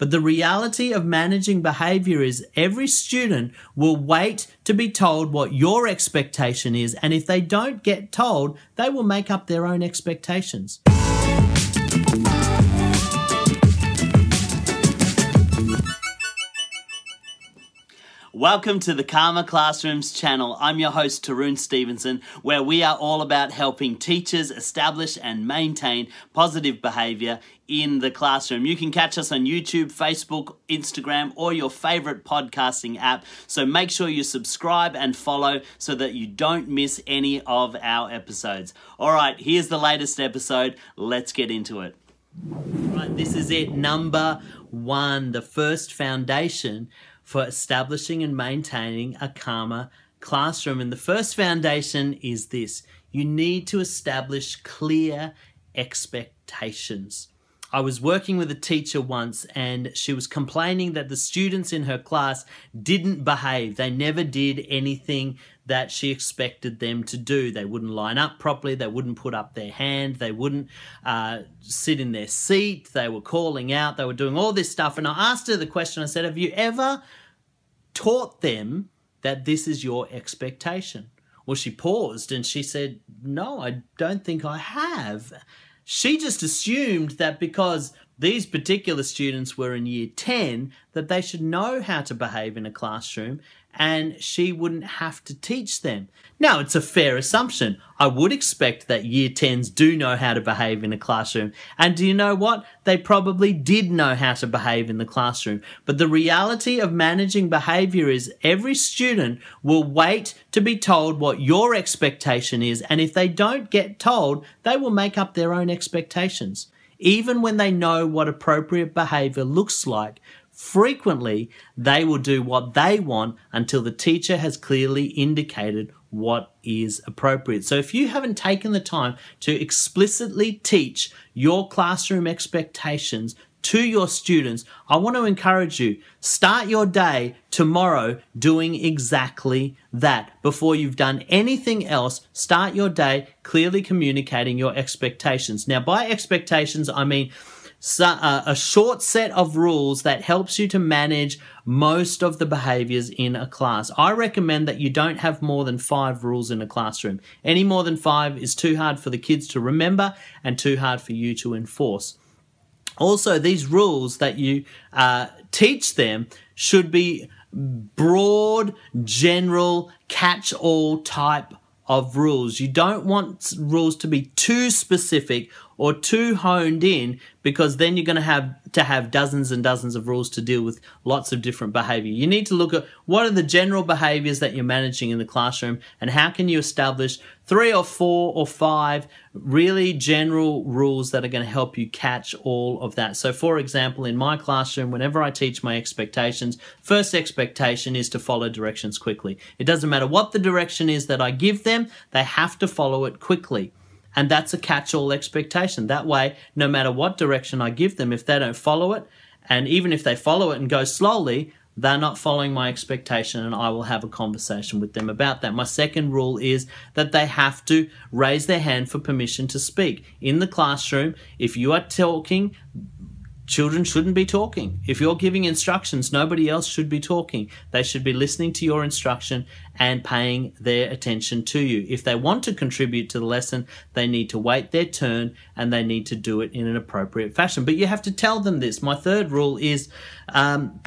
But the reality of managing behavior is every student will wait to be told what your expectation is. And if they don't get told, they will make up their own expectations. Welcome to the Calmer Classrooms channel. I'm your host, Tarun Stevenson, where we are all about helping teachers establish and maintain positive behavior in the classroom. You can catch us on YouTube, Facebook, Instagram, or your favorite podcasting app. So make sure you subscribe and follow so that you don't miss any of our episodes. All right, here's the latest episode. Let's get into it. Right, this is it, number one, the first foundation for establishing and maintaining a calmer classroom. And the first foundation is this you need to establish clear expectations. I was working with a teacher once and she was complaining that the students in her class didn't behave. They never did anything that she expected them to do. They wouldn't line up properly, they wouldn't put up their hand, they wouldn't uh, sit in their seat, they were calling out, they were doing all this stuff. And I asked her the question I said, Have you ever taught them that this is your expectation? Well, she paused and she said, No, I don't think I have. She just assumed that because these particular students were in year 10, that they should know how to behave in a classroom and she wouldn't have to teach them. Now, it's a fair assumption. I would expect that year 10s do know how to behave in a classroom. And do you know what? They probably did know how to behave in the classroom. But the reality of managing behavior is every student will wait to be told what your expectation is. And if they don't get told, they will make up their own expectations. Even when they know what appropriate behavior looks like, frequently they will do what they want until the teacher has clearly indicated what is appropriate. So if you haven't taken the time to explicitly teach your classroom expectations to your students, I want to encourage you start your day tomorrow doing exactly that. Before you've done anything else, start your day clearly communicating your expectations. Now, by expectations, I mean so, uh, a short set of rules that helps you to manage most of the behaviors in a class. I recommend that you don't have more than five rules in a classroom. Any more than five is too hard for the kids to remember and too hard for you to enforce. Also, these rules that you uh, teach them should be broad, general, catch all type of rules. You don't want rules to be too specific or too honed in because then you're going to have to have dozens and dozens of rules to deal with lots of different behavior. You need to look at what are the general behaviors that you're managing in the classroom and how can you establish three or four or five really general rules that are going to help you catch all of that. So for example, in my classroom, whenever I teach my expectations, first expectation is to follow directions quickly. It doesn't matter what the direction is that I give them, they have to follow it quickly. And that's a catch all expectation. That way, no matter what direction I give them, if they don't follow it, and even if they follow it and go slowly, they're not following my expectation, and I will have a conversation with them about that. My second rule is that they have to raise their hand for permission to speak. In the classroom, if you are talking, Children shouldn't be talking. If you're giving instructions, nobody else should be talking. They should be listening to your instruction and paying their attention to you. If they want to contribute to the lesson, they need to wait their turn and they need to do it in an appropriate fashion. But you have to tell them this. My third rule is um,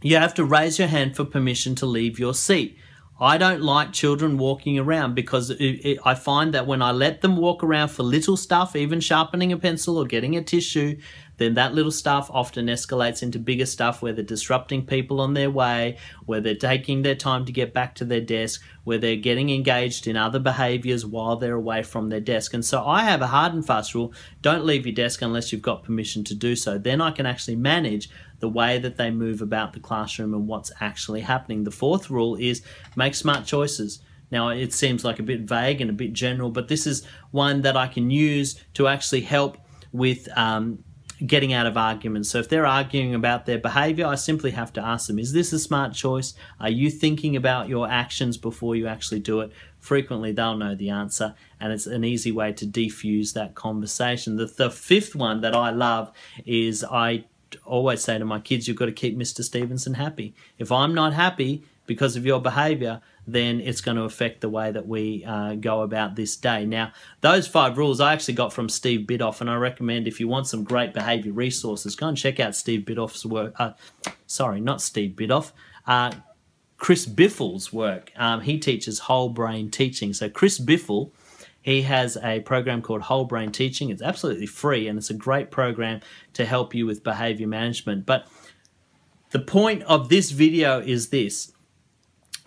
you have to raise your hand for permission to leave your seat. I don't like children walking around because it, it, I find that when I let them walk around for little stuff, even sharpening a pencil or getting a tissue, then that little stuff often escalates into bigger stuff where they're disrupting people on their way, where they're taking their time to get back to their desk, where they're getting engaged in other behaviors while they're away from their desk. And so I have a hard and fast rule don't leave your desk unless you've got permission to do so. Then I can actually manage the way that they move about the classroom and what's actually happening. The fourth rule is make smart choices. Now, it seems like a bit vague and a bit general, but this is one that I can use to actually help with um, getting out of arguments. So if they're arguing about their behavior, I simply have to ask them, is this a smart choice? Are you thinking about your actions before you actually do it? Frequently, they'll know the answer, and it's an easy way to defuse that conversation. The, the fifth one that I love is I always say to my kids, you've got to keep Mr. Stevenson happy. If I'm not happy because of your behavior, then it's going to affect the way that we uh, go about this day. Now, those five rules I actually got from Steve Bidoff, and I recommend if you want some great behavior resources, go and check out Steve Bidoff's work. Uh, sorry, not Steve Bidoff. Uh, Chris Biffle's work. Um, he teaches whole brain teaching. So, Chris Biffle he has a program called Whole Brain Teaching. It's absolutely free and it's a great program to help you with behavior management. But the point of this video is this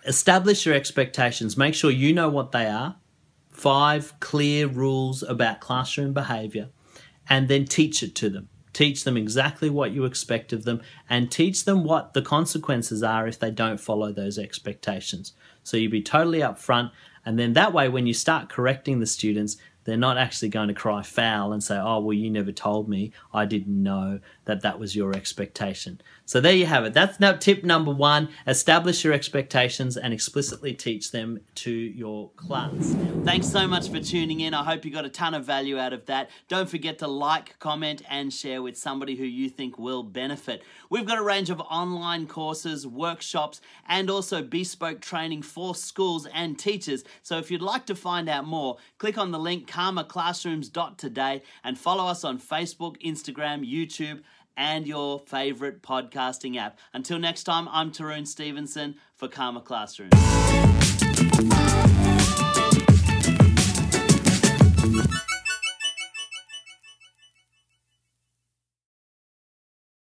establish your expectations, make sure you know what they are. Five clear rules about classroom behavior, and then teach it to them. Teach them exactly what you expect of them and teach them what the consequences are if they don't follow those expectations. So you be totally upfront and then that way, when you start correcting the students, they're not actually going to cry foul and say, oh, well, you never told me. I didn't know that that was your expectation. So there you have it. That's now tip number one. Establish your expectations and explicitly teach them to your class. Thanks so much for tuning in. I hope you got a ton of value out of that. Don't forget to like, comment, and share with somebody who you think will benefit. We've got a range of online courses, workshops, and also bespoke training for schools and teachers. So if you'd like to find out more, click on the link calmerclassrooms.today and follow us on Facebook, Instagram, YouTube, and your favorite podcasting app. Until next time, I'm Tarun Stevenson for Calmer Classrooms.